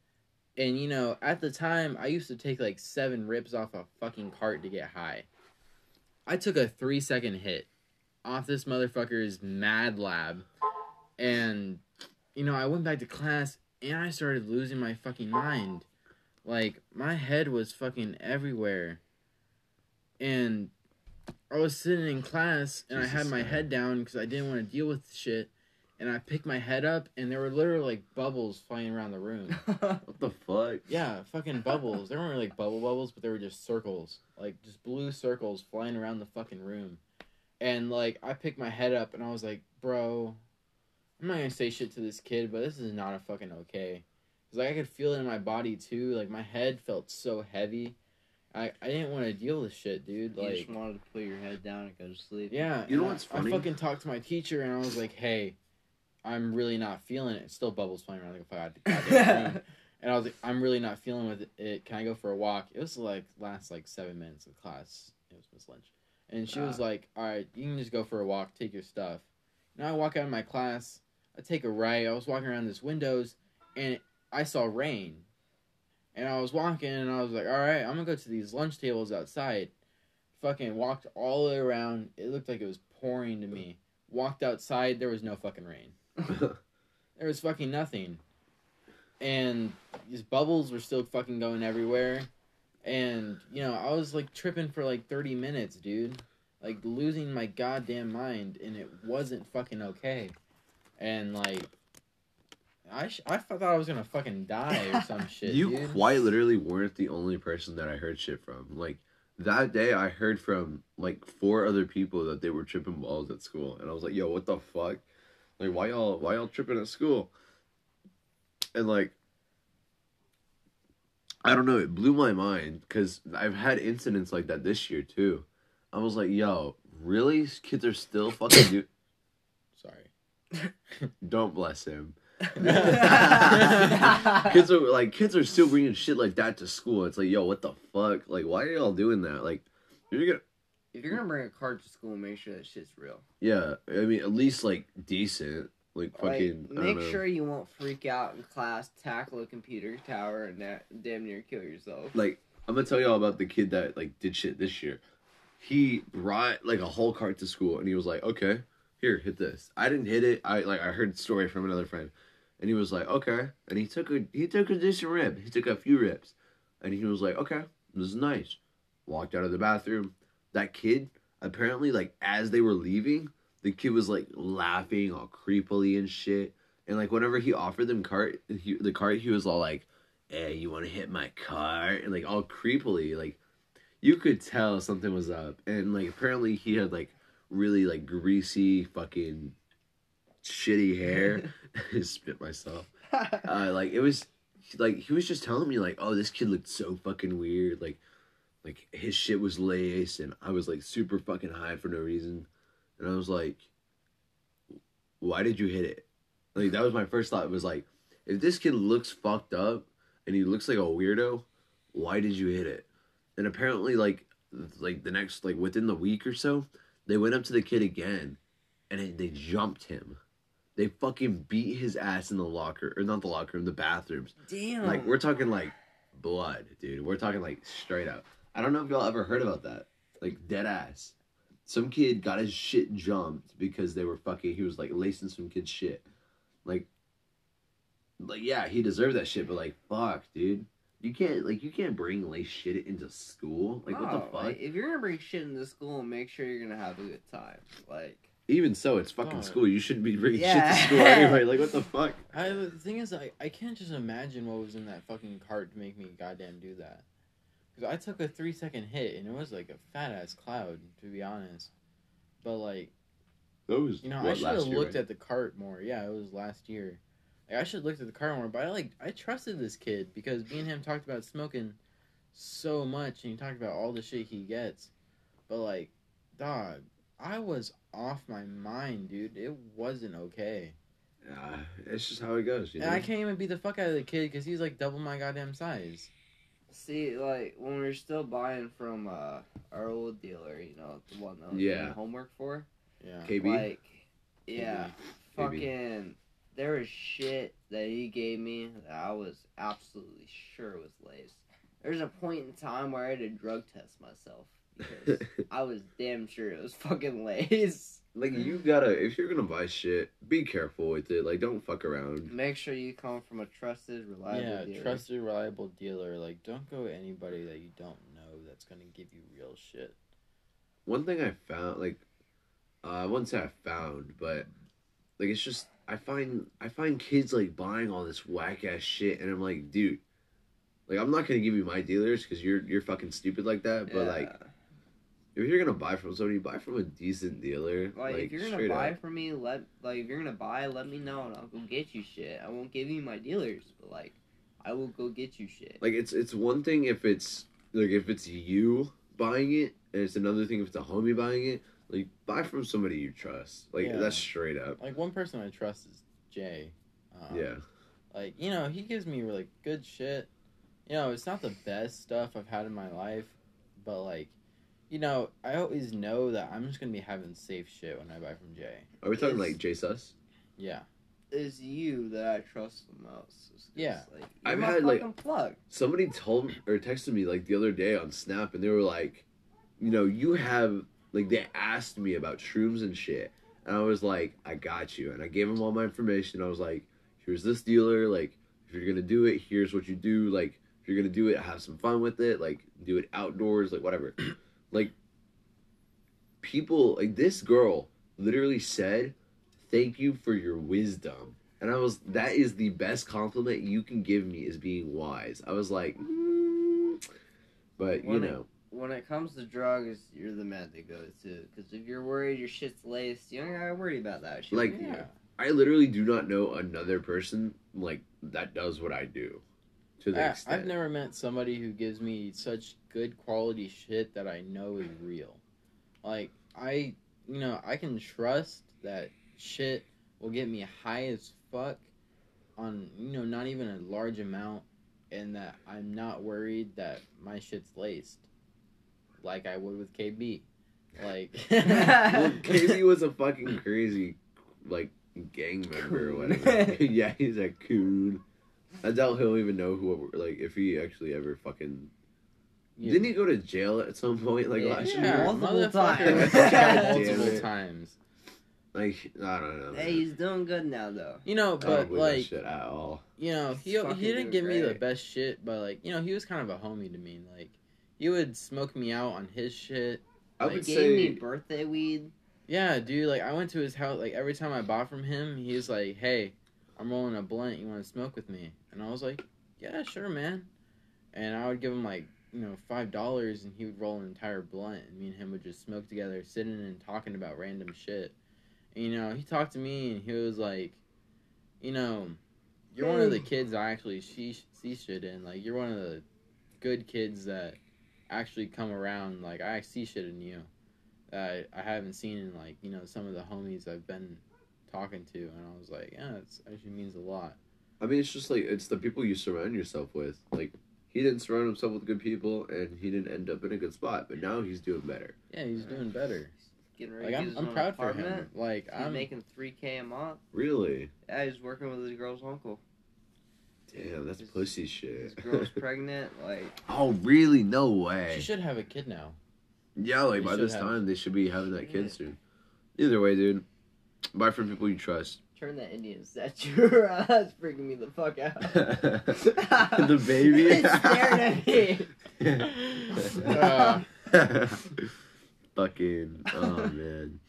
B: And you know, at the time, I used to take like seven rips off a fucking cart to get high. I took a three second hit off this motherfucker's Mad Lab, and you know, I went back to class and I started losing my fucking mind. Like my head was fucking everywhere. And I was sitting in class and I had my
A: God.
B: head down because I didn't want to deal with shit. And I picked my head up and there were literally like bubbles flying around the room.
A: What the fuck?
B: Yeah, fucking bubbles. They weren't really like bubble bubbles, but they were just circles. Like just blue circles flying around the fucking room. And like I picked my head up and I was like, bro, I'm not gonna say shit to this kid, but this is not a fucking okay. Cause like I could feel it in my body too. Like my head felt so heavy. I I didn't want to deal with shit, dude.
C: you
B: Like
C: just wanted to put your head down and go to sleep.
B: yeah,
A: You know what's
B: I,
A: funny?
B: I fucking talked to my teacher and I was like, hey, I'm really not feeling it. Still bubbles flying around like a god- goddamn room. And I was like, I'm really not feeling with it. Can I go for a walk? It was like last like seven minutes of class. It was Miss Lynch, and she was
C: Ah.
B: like, "All right, you can just go for a walk. Take your stuff." Now I walk out of my class. I take a right. I was walking around this windows, and I saw rain. And I was walking, and I was like, "All right, I'm gonna go to these lunch tables outside." Fucking walked all the way around. It looked like it was pouring to me. Walked outside. There was no fucking rain. There was fucking nothing. And these bubbles were still fucking going everywhere. And you know I was like tripping for like thirty minutes, dude, like losing my goddamn mind, and it wasn't fucking okay, and like. I, sh- I thought I was gonna fucking die or some shit.
A: you
B: dude.
A: quite literally weren't the only person that I heard shit from. Like that day, I heard from like four other people that they were tripping balls at school, and I was like, "Yo, what the fuck? Like, why y'all why y'all tripping at school?" And like, I don't know, it blew my mind because I've had incidents like that this year too. I was like, "Yo, really? Kids are still fucking do."
B: Sorry.
A: Don't bless him. kids are like kids are still bringing shit like that to school. It's like, yo, what the fuck? Like, why are y'all doing that? Like, you're gonna,
C: If you're gonna bring a card to school, make sure that shit's real.
A: yeah. I mean, at least like decent. Like fucking.
C: Like, make sure you won't freak out in class, tackle a computer tower, and that damn near kill yourself.
A: Like, I'm gonna tell y'all about the kid that like did shit this year. He brought like a whole cart to school, and he was like, okay, here, hit this. I didn't hit it. I like I heard story from another friend, and he was like, okay, and he took a he took a decent rib. He took a few ribs, and he was like, okay, this is nice. Walked out of the bathroom. That kid apparently like as they were leaving, the kid was like laughing all creepily and shit. And like whenever he offered them cart, he, the cart, he was all like, "Hey, you want to hit my cart?" And like all creepily, like you could tell something was up. And like apparently he had like really like greasy fucking shitty hair. Spit myself. Uh, like it was like he was just telling me like, "Oh, this kid looked so fucking weird." Like like his shit was laced, and I was like super fucking high for no reason. And I was like, "Why did you hit it?" Like that was my first thought. It was like, if this kid looks fucked up and he looks like a weirdo, why did you hit it? And apparently, like, like the next, like within the week or so, they went up to the kid again, and it, they jumped him. They fucking beat his ass in the locker, or not the locker room, the bathrooms.
C: Damn.
A: Like we're talking like blood, dude. We're talking like straight up. I don't know if y'all ever heard about that. Like dead ass. Some kid got his shit jumped because they were fucking. He was like lacing some kid's shit. Like, like yeah, he deserved that shit. But like, fuck, dude. You can't like you can't bring lace shit into school. Like what the fuck?
C: like, if you're gonna bring shit into school, make sure you're gonna have a good time. Like,
A: Even so, it's fucking
B: God.
A: school. You shouldn't be bringing
C: Yeah.
A: shit to school anyway. Like what the fuck?
B: I the thing is, I, I can't just imagine what was in that fucking cart to make me goddamn do that. Because I took a three second hit and it was like a fat ass cloud, to be honest. But like,
A: Those.
B: you know, I should have looked
A: right?
B: at the cart more. Yeah, it was last year. Like I should have looked at the cart more. But I like I trusted this kid because me and him talked about smoking so much, and he talked about all the shit he gets. But like, dog, I was off my mind, dude. It wasn't okay.
A: Yeah, it's just how it goes. You know?
B: And I can't even beat the fuck out of the kid because he's like double my goddamn size.
C: See, like when we were still buying from uh, our old dealer, you know, the one that was
A: Yeah.
C: doing homework for,
B: Yeah.
A: KB.
C: like, yeah,
A: KB.
C: fucking, there was shit that he gave me that I was absolutely sure was laced. There's a point in time where I had to drug test myself because I was damn sure it was fucking laced.
A: Like you gotta if you're gonna buy shit, be careful with it. Like don't fuck around.
C: Make sure you come from a trusted, reliable
B: yeah,
C: dealer.
B: trusted, reliable dealer. Like, don't go with anybody that you don't know that's gonna give you real shit.
A: One thing I found, like, uh, I wouldn't say I found, but like it's just I find I find kids like buying all this whack ass shit, and I'm like, dude, like I'm not gonna give you my dealers because you're you're fucking stupid like that. But like, if you're gonna buy from somebody, buy from a decent dealer.
C: Like, if you're gonna buy
A: up.
C: from me, let like if you're gonna buy, let me know and I'll go get you shit. I won't give you my dealers, but like I will go get you shit.
A: like it's it's one thing if it's like if it's you buying it, and it's another thing if it's a homie buying it. Like buy from somebody you trust. Like
B: Yeah.
A: that's straight up.
B: Like, one person I trust is Jay. Um,
A: Yeah.
B: Like, you know, he gives me really good shit. You know, it's not the best stuff I've had in my life, but like, you know, I always know that I'm just gonna be having safe shit when I buy from Jay.
A: Are we talking
C: It's-
A: like J Sus?
B: Yeah.
C: It's you that I trust the most. It's 'cause,
B: Yeah.
C: like, you're
A: I've
C: my
A: had, like-
C: fucking plug.
A: somebody told me or texted me like the other day on Snap, and they were like, you know, you have like they asked me about shrooms and shit, and I was like, I got you, and I gave them all my information. I was like, here's this dealer, like if you're gonna do it, here's what you do, like if you're gonna do it, have some fun with it. Like do it outdoors, like whatever. like people, like this girl literally said, "Thank you for your wisdom." And I was, that is the best compliment you can give me is being wise. I was like, mm. but you
C: When it-
A: know,
C: When it comes to drugs, you're the man to go to. Because if you're worried your shit's laced, you don't gotta worry about that shit.
A: Like,
B: Yeah.
A: I literally do not know another person like that does what I do. To the
B: I,
A: extent.
B: I've never met somebody who gives me such good quality shit that I know is real. Like I, you know, I can trust that shit will get me high as fuck on, you know, not even a large amount, and that I'm not worried that my shit's laced, like I would with KB. Like,
A: well, KB was a fucking crazy, like, gang member or whatever. yeah, he's a coon. I doubt he'll even know who, like, if he actually ever fucking.
B: Yeah.
A: Didn't he go to jail at some point, like
C: Yeah.
A: last
B: yeah,
A: year?
C: Multiple
B: motherfucker
C: times.
B: was jailed
A: Damn
B: multiple times.
A: Like, I don't know.
C: hey, he's doing good now, though.
B: You know, but
A: believe
B: like,
A: shit at all.
B: you know, he he didn't
C: doing
B: give me the best shit, but like, you know, he was kind of a homie to me. Like, he would smoke me out on his shit.
A: I
B: Like,
A: would
C: Gave
A: say.
C: me birthday weed.
B: Yeah, dude. Like, I went to his house. Like, every time I bought from him, he was like, "Hey, I'm rolling a blunt. You want to smoke with me?" And I was like, "Yeah, sure, man." And I would give him like, you know, five dollars, and he would roll an entire blunt, and me and him would just smoke together, sitting and talking about random shit. And, you know, he talked to me, and he was like, "You know, you're one of the kids I actually see see shit in. Like, you're one of the good kids that actually come around. Like, I see shit in you." that I, I haven't seen in like you know some of the homies I've been talking to, and I was like, yeah, it actually means a lot.
A: I mean, it's just like it's the people you surround yourself with. Like he didn't surround himself with good people, and he didn't end up in a good spot. But now he's doing better.
B: Yeah, he's doing better.
C: Getting ready
B: Like
C: to
B: I'm, I'm
C: own
B: proud for
C: apartment.
B: him. Like
C: He's
B: I'm
C: making 3K a month.
A: Really?
C: Yeah, he's working with his girl's uncle.
A: Damn, that's
C: His-
A: pussy
C: His
A: shit.
C: girl's pregnant. Like,
A: Oh, really? No way.
B: She should have a kid now.
A: Yeah, like
B: They
A: by this
B: have.
A: time they should be having that kid soon. Either way, dude. Buy from people you trust.
C: Turn that Indian statue around. That's freaking me the fuck out.
A: the baby.
C: It's staring at me.
B: Uh.
A: Fucking. Oh man.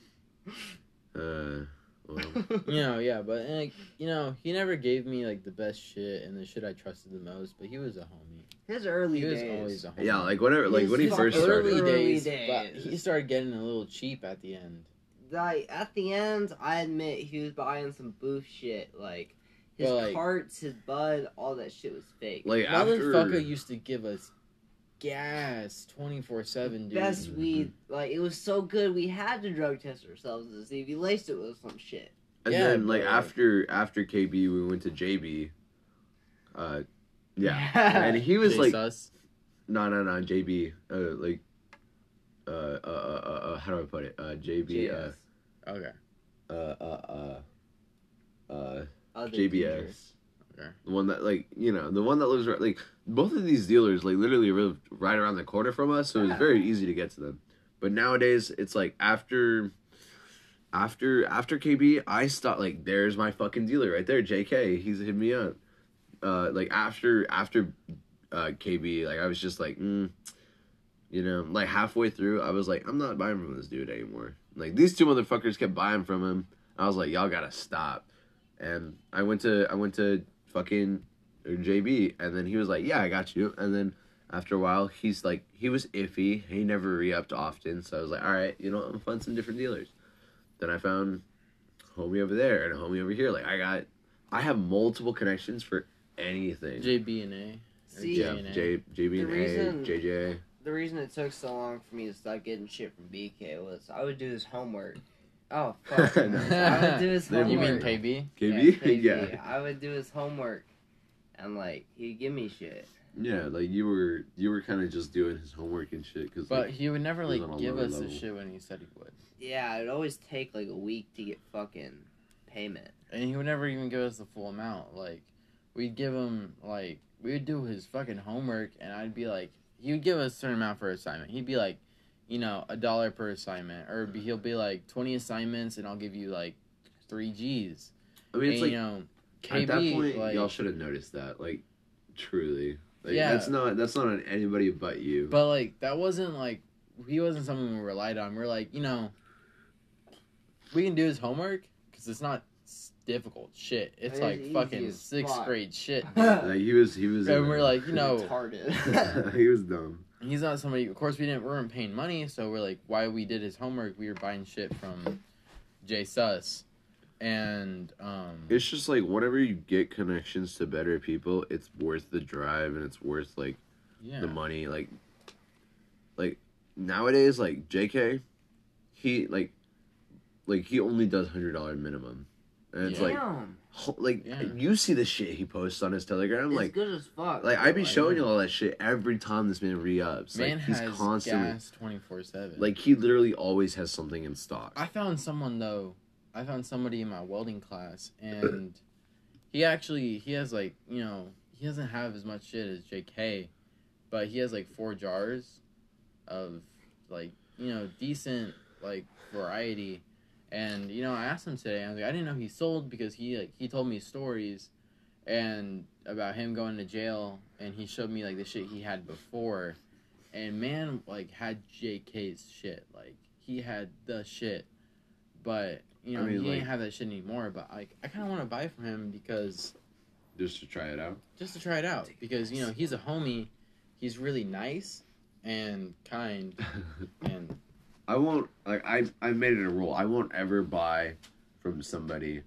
A: Uh. Well.
B: You know, yeah, but like you know, he never gave me like the best shit and the shit I trusted the most. But he was a homie.
C: His early
B: He was always a homie.
A: Yeah, like whenever, like when he first
C: early
A: started.
B: early days,
C: days.
B: but he started getting a little cheap at the end.
C: Like at the end, I admit he was buying some boof shit. Like his
B: But, like-
C: carts, his bud, all that shit was fake.
A: Like after.
B: Motherfucker used to give us gas twenty four seven, dude.
C: Best weed, like it was so good, we had to drug test ourselves to see if he laced it with some shit.
A: And
B: Yeah,
A: then like
B: but-
A: after after KB, we went to JB. Uh, yeah,
C: Yeah.
A: and he was
B: Chase
A: like,
B: us.
A: no, no, no, JB. Uh, like, uh, uh, uh, uh, uh, how do I put it? Uh, JB. Uh,
B: Okay.
A: uh, uh, uh, uh,
C: Other
A: JBS.
B: Okay.
A: The one that like you know the one that lives right like both of these dealers like literally lived right around the corner from us, so it was very easy to get to them. But nowadays it's like after after after KB, I stopped like there's my fucking dealer right there, JK. He's hit me up. Uh, like after after uh KB, like I was just like, mm, you know, like halfway through, I was like, I'm not buying from this dude anymore. Like these two motherfuckers kept buying from him. I was like, y'all gotta stop. And I went to I went to fucking JB, and then he was like, "Yeah, I got you." And then after a while, he's like, he was iffy. He never re-upped often, so I was like, "All right, you know, I'm gonna find some different dealers." Then I found homie over there and a homie over here. Like I got, I have multiple connections for anything.
B: JB and A. Or
C: See,
B: J
A: yeah,
B: and
A: JB and
C: reason-
A: A, JJ.
C: The reason it took so long for me to stop getting shit from BK was I would do his homework. Oh fuck! I would do his
A: They
B: You mean
C: homework.
B: KB?
A: KB,
C: Yeah,
A: yeah,
C: I would do his homework, and like he'd give me shit.
A: yeah. Like you were, you were kind of just doing his homework and shit. Cause
B: But
A: like,
B: he would never like
A: was on a
B: give
A: lower
B: us the shit when he said he would,
C: Yeah, it'd always take like a week to get fucking payment.
B: and he would never even give us the full amount. Like we'd give him like we would do his fucking homework, and I'd be like, he would give us a certain amount for assignment. He'd be like, you know, a dollar per assignment, or be, he'll be like twenty assignments, and I'll give you like three G's.
A: I mean, it's
B: and,
A: like
B: you know,
A: at that
B: KB,
A: point,
B: like,
A: y'all should have noticed that. Like, truly. Like,
B: Yeah.
A: that's not that's not on anybody but you.
B: But like that wasn't like he wasn't someone we relied on. We're like, you know, we can do his homework because it's not difficult shit. It's
C: It's
B: like
C: easy
B: fucking
C: as
B: sixth
C: fuck.
B: grade shit.
A: like he was he was
B: and we're like, you know,
C: retarded.
A: he was dumb.
B: he's not somebody. Of course, we didn't. We weren't paying money, so we're like, why we did his homework? We were buying shit from Jay Sus, and um,
A: It's just like whenever you get connections to better people, it's worth the drive and it's worth like
B: yeah,
A: the money. Like, like nowadays, like J.K. He like, like he only does hundred dollar minimum, and it's
B: Yeah.
A: like, ho- like
B: Yeah.
A: you see the shit he posts on his Telegram.
C: it's
A: like,
C: good as fuck.
A: like I'd be
C: Like,
A: showing you all that shit every time this man re-ups.
B: man
A: like he's
B: has
A: constantly
B: gas twenty four seven.
A: like he literally always has something in stock.
B: I found someone though. I found somebody in my welding class, and he actually he has like you know he doesn't have as much shit as J.K., but he has like four jars of like you know decent like variety. And you know, I asked him today. I was like, I didn't know he sold because he like he told me stories, and about him going to jail, and he showed me like the shit he had before, and man like had J.K.'s shit. Like he had the shit, but you know
A: I mean,
B: he
A: like-
B: ain't have that shit anymore. But like I kind of want to buy from him because
A: just to try it out.
B: just to try it out because you know he's a homie, he's really nice and kind and
A: I won't like I I've made it a rule. I won't ever buy from somebody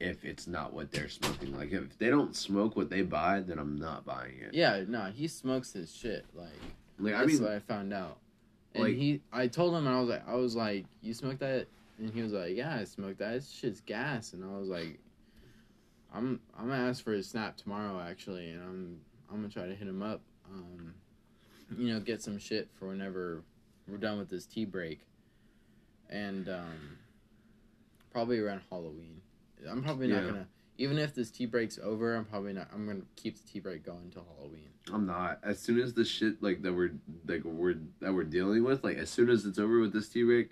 A: if it's not what they're smoking. Like if they don't smoke what they buy, then I'm not buying it.
B: yeah no he smokes his shit like
A: Like I
B: that's
A: mean,
B: what I found out. And
A: like-
B: he, I told him, and I was like, I was like, you smoke that? And he was like, yeah, I smoked that. This shit's gas. And I was like, I'm, I'm gonna ask for his snap tomorrow, actually, and I'm, I'm gonna try to hit him up. Um, you know, get some shit for whenever we're done with this tea break, and um, probably around Halloween. I'm probably not
A: Yeah.
B: gonna. Even if this tea break's over, I'm probably not. I'm gonna keep the tea break going until Halloween.
A: I'm not. As soon as the shit like that we're like we're that we're dealing with, like as soon as it's over with this tea break,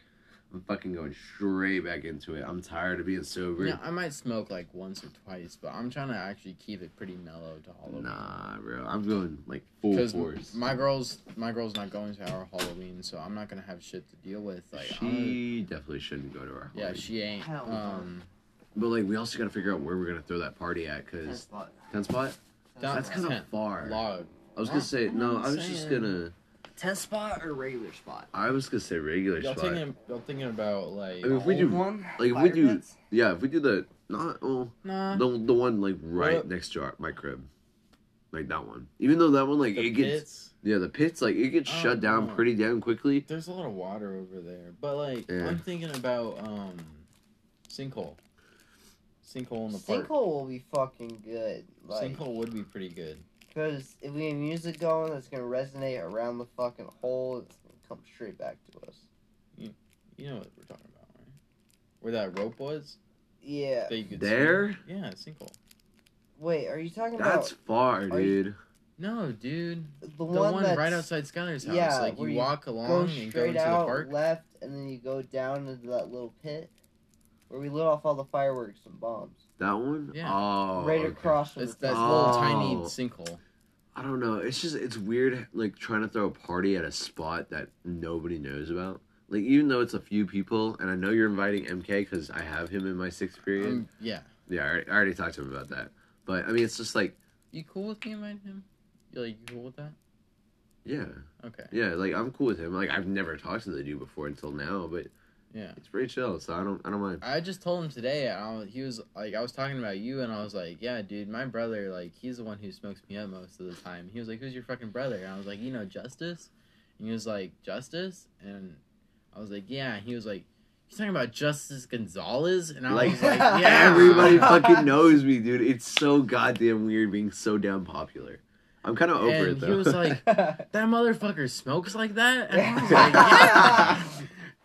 A: I'm fucking going straight back into it. I'm tired of being sober.
B: Yeah, I might smoke like once or twice, but I'm trying to actually keep it pretty mellow to Halloween.
A: Nah, bro. I'm going like full force.
B: my girl's my girl's not going to our Halloween, so I'm not gonna have shit to deal with. Like, I'm-
A: she definitely shouldn't go to our.
B: yeah, she ain't.
C: Hell no.
B: Um,
A: But like, we also got to figure out where we're gonna throw that party at,
C: Ten
A: cause
C: spot.
A: ten spot.
B: Down-
A: That's kind of far.
B: log.
A: I was gonna say no.
B: I'm
A: was just gonna.
C: Ten spot or regular spot?
A: I was gonna say regular
B: Y'all
A: spot.
B: thinking? Y'all thinking about like?
A: I mean, if we do-
C: one?
A: like, if we do-
C: pits?
A: Yeah, if we do the not well,
B: nah.
A: the the one like right
B: What?
A: next to our, my crib, like that one. Even though that one like
B: the
A: it gets
B: pits.
A: yeah the pits like it gets
B: Oh,
A: shut down
B: no.
A: pretty damn quickly.
B: There's a lot of water over there, but like
A: Yeah.
B: I'm thinking about um, sinkhole. Sinkhole in the park.
C: Sinkhole will be fucking good. Like,
B: Sinkhole would be pretty good.
C: Because if we have music going that's gonna resonate around the fucking hole, it's gonna come straight back to us.
B: You you know what we're talking about, right? Where that rope was
C: Yeah.
B: that you could
A: There?
B: swing? Yeah, sinkhole.
C: Wait, are you talking
A: That's
C: about That's
A: far,
C: are you-
A: dude.
B: No, dude.
C: the
B: The
C: one,
B: one, right outside Skyler's house.
C: yeah,
B: like
C: where
B: you
C: you
B: walk
C: go
B: along and go
C: straight
B: into the
C: out
B: park.
C: left, and then you go down into that little pit where we lit off all the fireworks and bombs,
A: That one?
B: Yeah.
A: Oh,
C: right
A: okay.
C: across from
B: It's
C: the
B: that
C: town.
B: little
A: Oh.
B: tiny sinkhole.
A: I don't know. It's just it's weird like trying to throw a party at a spot that nobody knows about. Like even though it's a few people, and I know you're inviting MK because I have him in my sixth period.
B: Um, yeah.
A: yeah, I already, I already talked to him about that. But I mean, it's just like
B: You cool with me inviting him? You like you cool with that?
A: yeah,
B: Okay.
A: yeah. Like I'm cool with him. Like I've never talked to the dude before until now, but
B: Yeah.
A: it's pretty chill. So I don't I don't mind.
B: I just told him today. I was, he was like, I was talking about you, and I was like, yeah, dude, my brother, like, he's the one who smokes me up most of the time. He was like, who's your fucking brother? And I was like, you know, Justice. And he was like, Justice, and I was like, yeah. And he was like, He's talking about Justice Gonzalez? And I
A: Like,
B: was like, yeah.
A: Everybody fucking knows me, dude. It's so goddamn weird being so damn popular. I'm kind of over
B: And
A: it though.
B: he was like, that motherfucker smokes like that? And I was like, yeah.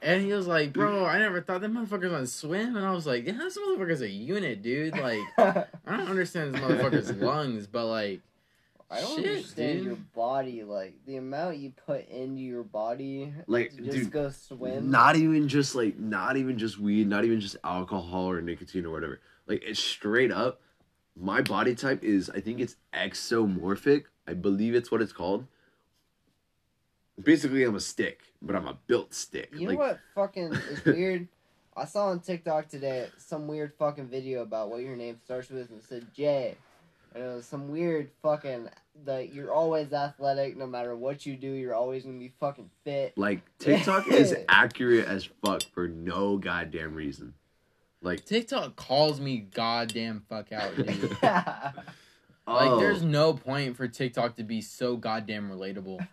B: And he was like, bro, I never thought that motherfucker's on swim. And I was like, yeah, this motherfucker's a unit, dude. Like, I don't understand this motherfucker's lungs, but like,
C: I don't
B: Shit,
C: understand
B: dude.
C: your body, like the amount you put into your body
A: like,
C: to just
A: dude,
C: go swim.
A: not even just like, not even just weed, not even just alcohol or nicotine or whatever. Like, it's straight up. My body type is, I think it's exomorphic I believe it's what it's called. Basically, I'm a stick, but I'm a built stick.
C: You
A: like,
C: know what fucking is weird? I saw on TikTok today some weird fucking video about what your name starts with and it said J. And it was some weird fucking that you're always athletic no matter what you do, you're always gonna be fucking fit.
A: Like TikTok is accurate as fuck for no goddamn reason. Like,
B: TikTok calls me goddamn fuck out, dude.
A: oh,
B: Like, there's oh. no point for TikTok to be so goddamn relatable.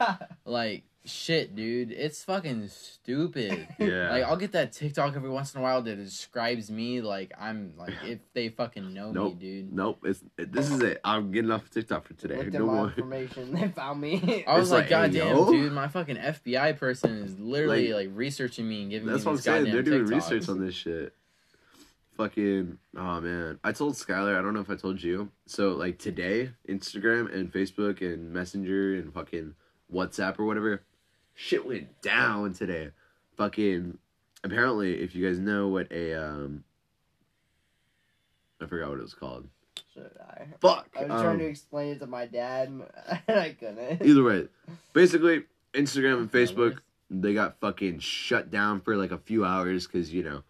B: Like, shit, dude, it's fucking stupid.
A: yeah,
B: Like, I'll get that TikTok every once in a while that describes me like I'm like if they fucking know
A: Nope.
B: me, dude.
A: nope. It's this is it. I'm getting off TikTok for today.
C: Looked
A: No more.
C: information, they found me.
B: I was
A: It's
B: like,
A: like,
B: God
A: hey,
B: damn,
A: yo."
B: dude, my fucking FBI person is literally like, researching me and giving
A: That's
B: me
A: what I'm
B: these
A: saying.
B: goddamn
A: They're doing
B: TikToks.
A: research on this shit. Fucking oh man. I told Skyler, I don't know if I told you. So like today, Instagram and Facebook and Messenger and fucking WhatsApp or whatever, shit went down today. Fucking apparently if you guys know what a um I forgot what it was called.
C: Should I?
A: Fuck.
C: I was
A: um,
C: trying to explain it to my dad and I couldn't.
A: Either way, basically, Instagram and Facebook they got fucking shut down for like a few hours because you know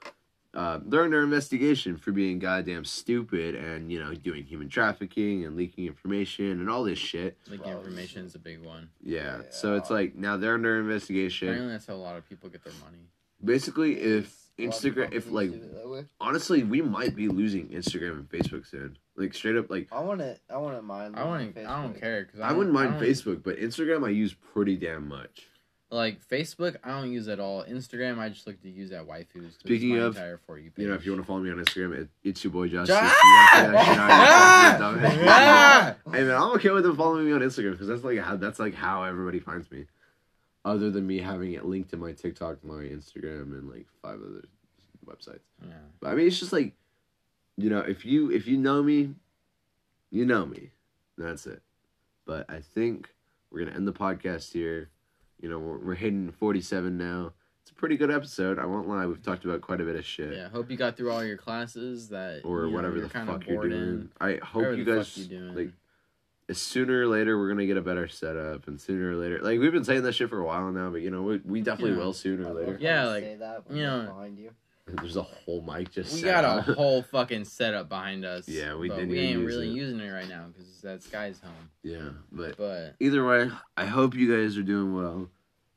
A: uh, they're under investigation for being goddamn stupid and you know doing human trafficking and leaking information and all this shit.
B: Like information is a big one.
A: Yeah, so it's like now they're under investigation.
B: Apparently, that's how a lot of people get their money.
A: Basically, if
C: A lot of
A: Instagram, if like
C: do it that way.
A: honestly, we might be losing Instagram and Facebook soon. Like straight up, like
C: I want to. I want to mind.
B: I want. I don't care because
A: I wouldn't mind Facebook, but Instagram I use pretty damn much.
B: Like Facebook, I don't use at all. Instagram, I just like to use at waifus.
A: Speaking of,
B: entire for you,
A: You know, if you want to follow me on Instagram, it, it's your boy Josh.
B: Jo-
A: You gotta say that shit out. You fucking dumbass.
B: Ah!
A: Hey man, I'm okay with them following me on Instagram because that's like how that's like how everybody finds me. Other than me having it linked to my TikTok, my Instagram, and like five other websites.
B: Yeah.
A: But I mean, it's just like, you know, if you if you know me, you know me. That's it. But I think we're gonna end the podcast here. You know, we're, we're hitting 47 now. It's a pretty good episode. I won't lie. We've talked about quite a bit of shit.
B: Yeah, hope you got through all your classes that
A: Or
B: you know,
A: whatever
B: you're
A: the fuck you're doing.
B: in.
A: I hope you guys
B: doing.
A: like sooner or later we're gonna get a better setup and sooner or later like we've been saying that shit for a while now but you know we, we definitely
B: Yeah.
A: will sooner or later
B: Yeah, like,
C: say that when
B: you know-
C: behind you.
A: There's a whole mic just
B: we
A: set
B: got
A: up.
B: a whole fucking setup behind us.
A: Yeah, we
B: but
A: didn't
B: We
A: even
B: ain't
A: use
B: really
A: it.
B: using it right now because that guy's home.
A: yeah but
B: But
A: either way i hope you guys are doing well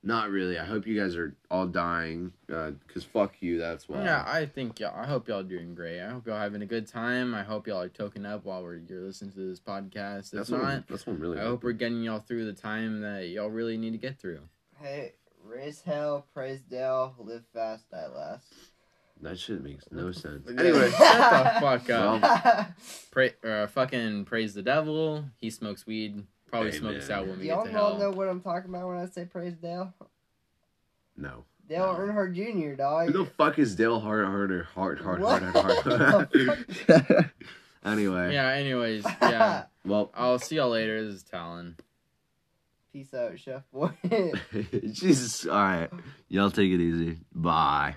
A: not really i hope you guys are all dying uh, because fuck you that's why
B: yeah, I think y'all. I hope y'all doing great. I hope y'all having a good time. I hope y'all are toking up while we're you're listening to this podcast. If
A: that's what,
B: not,
A: I'm, that's what I'm really
B: I hope we're getting y'all through the time that y'all really need to get through.
C: Hey, raise hell, praise Dale, live fast, die last.
A: That shit makes no sense anyway
B: shut the fuck up.
A: Well,
B: Pray, uh, fucking praise the devil. He smokes weed. Probably
A: Amen.
B: smokes out when we
C: Y'all
B: get to
C: all
B: hell.
C: know what I'm talking about when I say praise Dale?
A: no
C: Dale
A: No.
C: Earnhardt Jr., dog.
A: who the fuck is dale hard harder hard hard
C: What?
A: hard hard hard anyway
B: Yeah. Anyways, yeah.
A: well
B: I'll see y'all later. This is Talon.
C: Peace out, chef boy.
A: Jesus. All right. Y'all take it easy. Bye.